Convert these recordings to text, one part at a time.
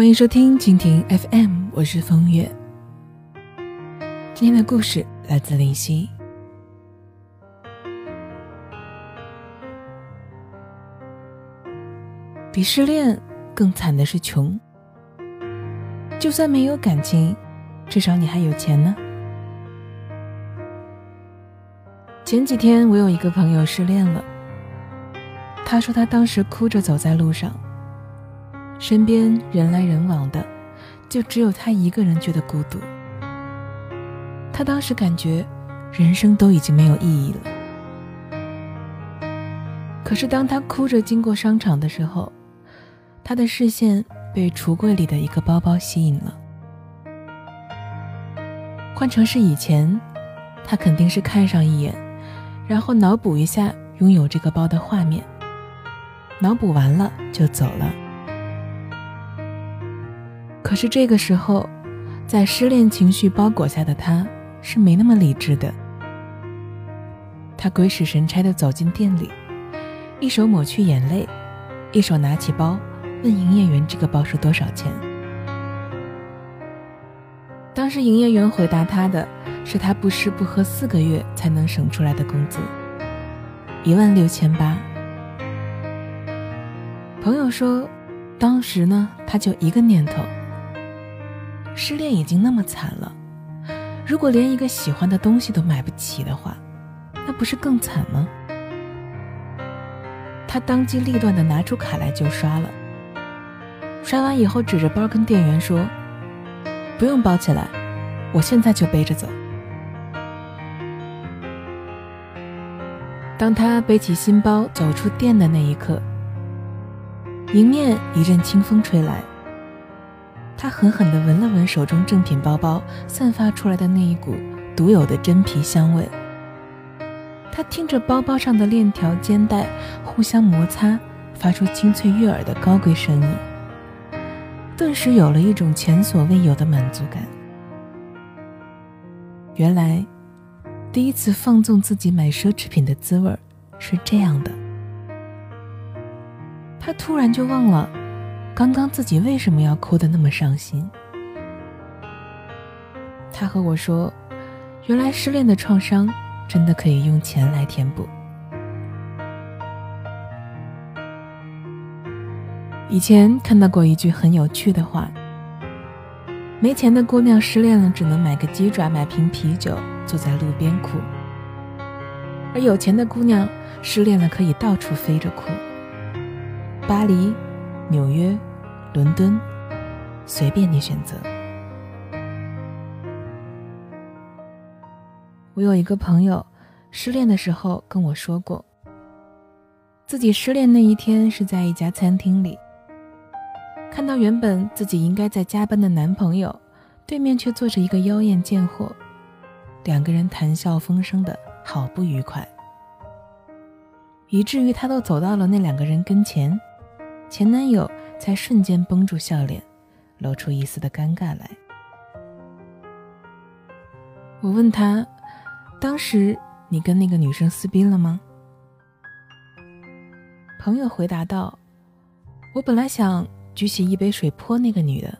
欢迎收听蜻蜓 FM，我是风月。今天的故事来自林夕。比失恋更惨的是穷。就算没有感情，至少你还有钱呢。前几天我有一个朋友失恋了，他说他当时哭着走在路上，身边人来人往的，就只有他一个人觉得孤独。他当时感觉人生都已经没有意义了。可是当他哭着经过商场的时候，他的视线被橱柜里的一个包包吸引了。换成是以前，他肯定是看上一眼，然后脑补一下拥有这个包的画面，脑补完了就走了。可是这个时候，在失恋情绪包裹下的他，是没那么理智的。他鬼使神差地走进店里，一手抹去眼泪，一手拿起包。问营业员：“这个包是多少钱？”当时营业员回答他的是他不吃不喝四个月才能省出来的工资，一万六千八。朋友说，当时呢他就一个念头：失恋已经那么惨了，如果连一个喜欢的东西都买不起的话，那不是更惨吗？他当机立断地拿出卡来就刷了。刷完以后，指着包跟店员说：“不用包起来，我现在就背着走。”当他背起新包走出店的那一刻，迎面一阵清风吹来，他狠狠地闻了闻手中正品包包散发出来的那一股独有的真皮香味，他听着包包上的链条、肩带互相摩擦，发出清脆悦耳的高贵声音。顿时有了一种前所未有的满足感。原来，第一次放纵自己买奢侈品的滋味是这样的。他突然就忘了，刚刚自己为什么要哭得那么伤心。他和我说，原来失恋的创伤真的可以用钱来填补。以前看到过一句很有趣的话：没钱的姑娘失恋了，只能买个鸡爪，买瓶啤酒，坐在路边哭；而有钱的姑娘失恋了，可以到处飞着哭。巴黎、纽约、伦敦，随便你选择。我有一个朋友，失恋的时候跟我说过，自己失恋那一天是在一家餐厅里。看到原本自己应该在加班的男朋友，对面却坐着一个妖艳贱货，两个人谈笑风生的好不愉快，以至于他都走到了那两个人跟前，前男友才瞬间绷住笑脸，露出一丝的尴尬来。我问他，当时你跟那个女生撕逼了吗？朋友回答道：“我本来想。”举起一杯水泼那个女的，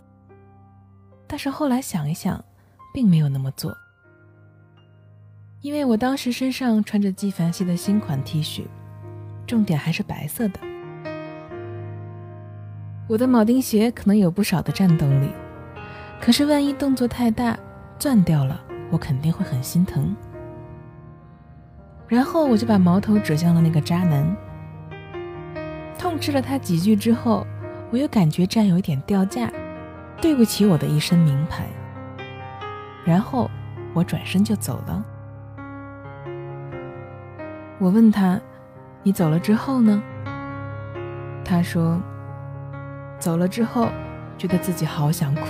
但是后来想一想，并没有那么做，因为我当时身上穿着纪梵希的新款 T 恤，重点还是白色的，我的铆钉鞋可能有不少的战斗力，可是万一动作太大，钻掉了，我肯定会很心疼。然后我就把矛头指向了那个渣男，痛斥了他几句之后。我又感觉这样有一点掉价，对不起我的一身名牌。然后我转身就走了。我问他：“你走了之后呢？”他说：“走了之后，觉得自己好想哭。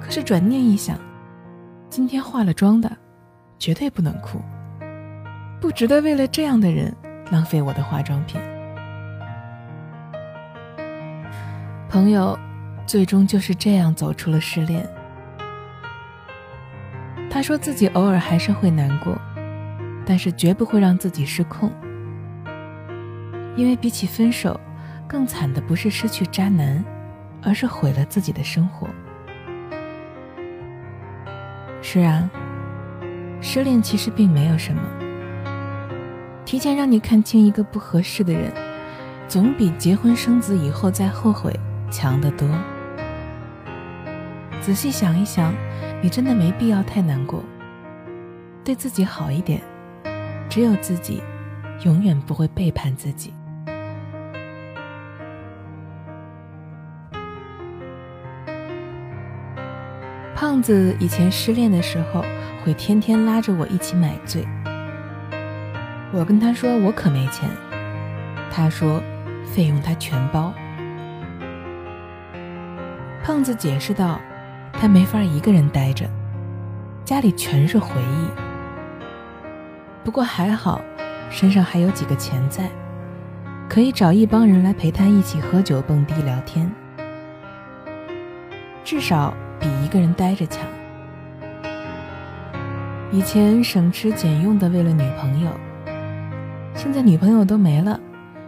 可是转念一想，今天化了妆的，绝对不能哭，不值得为了这样的人浪费我的化妆品。”朋友，最终就是这样走出了失恋。他说自己偶尔还是会难过，但是绝不会让自己失控。因为比起分手，更惨的不是失去渣男，而是毁了自己的生活。是啊，失恋其实并没有什么。提前让你看清一个不合适的人，总比结婚生子以后再后悔强得多。仔细想一想，你真的没必要太难过。对自己好一点，只有自己，永远不会背叛自己。胖子以前失恋的时候，会天天拉着我一起买醉。我跟他说我可没钱，他说费用他全包。胖子解释道。他没法一个人待着，家里全是回忆。不过还好，身上还有几个钱在，可以找一帮人来陪他一起喝酒、蹦迪、聊天，至少比一个人待着强。以前省吃俭用的为了女朋友，现在女朋友都没了，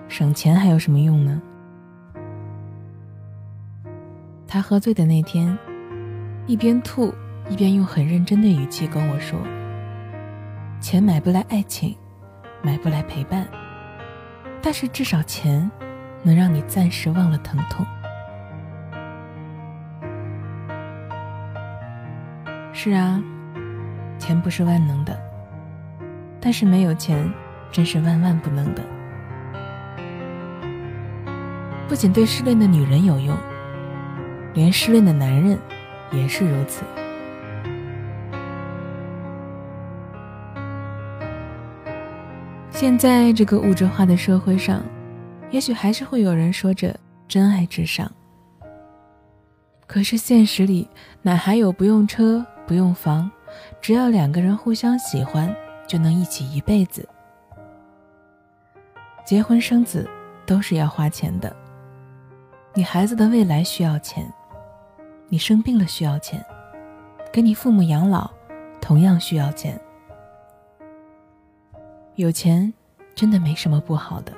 省钱还有什么用呢？他喝醉的那天。一边吐一边用很认真的语气跟我说：“钱买不来爱情，买不来陪伴，但是至少钱能让你暂时忘了疼痛。”是啊，钱不是万能的，但是没有钱真是万万不能的。不仅对失恋的女人有用，连失恋的男人。也是如此。现在这个物质化的社会上，也许还是会有人说着真爱至上。可是现实里哪还有不用车不用房，只要两个人互相喜欢就能一起一辈子？结婚生子都是要花钱的，你孩子的未来需要钱。你生病了需要钱，给你父母养老同样需要钱。有钱真的没什么不好的，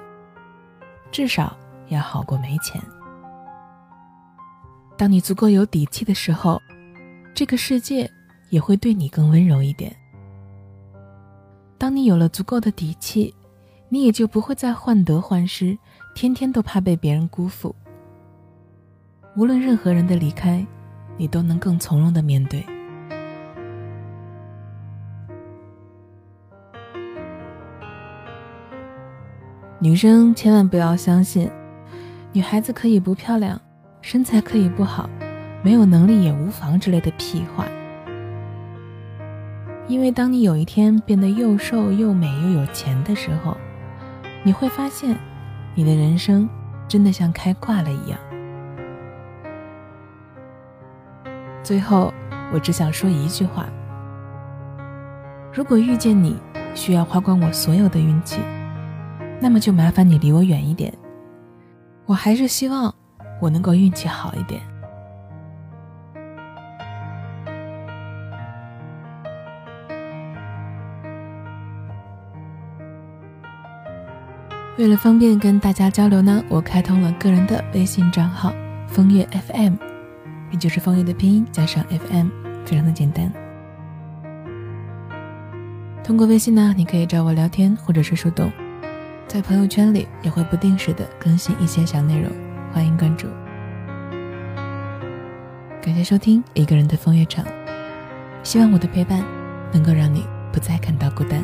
至少要好过没钱。当你足够有底气的时候，这个世界也会对你更温柔一点。当你有了足够的底气，你也就不会再患得患失，天天都怕被别人辜负。无论任何人的离开。你都能更从容的面对。女生千万不要相信，女孩子可以不漂亮，身材可以不好，没有能力也无妨之类的屁话。因为当你有一天变得又瘦又美又有钱的时候，你会发现，你的人生真的像开挂了一样。最后，我只想说一句话：如果遇见你需要花光我所有的运气，那么就麻烦你离我远一点。我还是希望我能够运气好一点。为了方便跟大家交流呢，我开通了个人的微信账号“风月 FM”。也就是风月的拼音加上 FM，非常的简单。通过微信呢，你可以找我聊天或者是互动，在朋友圈里也会不定时的更新一些小内容，欢迎关注。感谢收听一个人的风月场，希望我的陪伴能够让你不再感到孤单，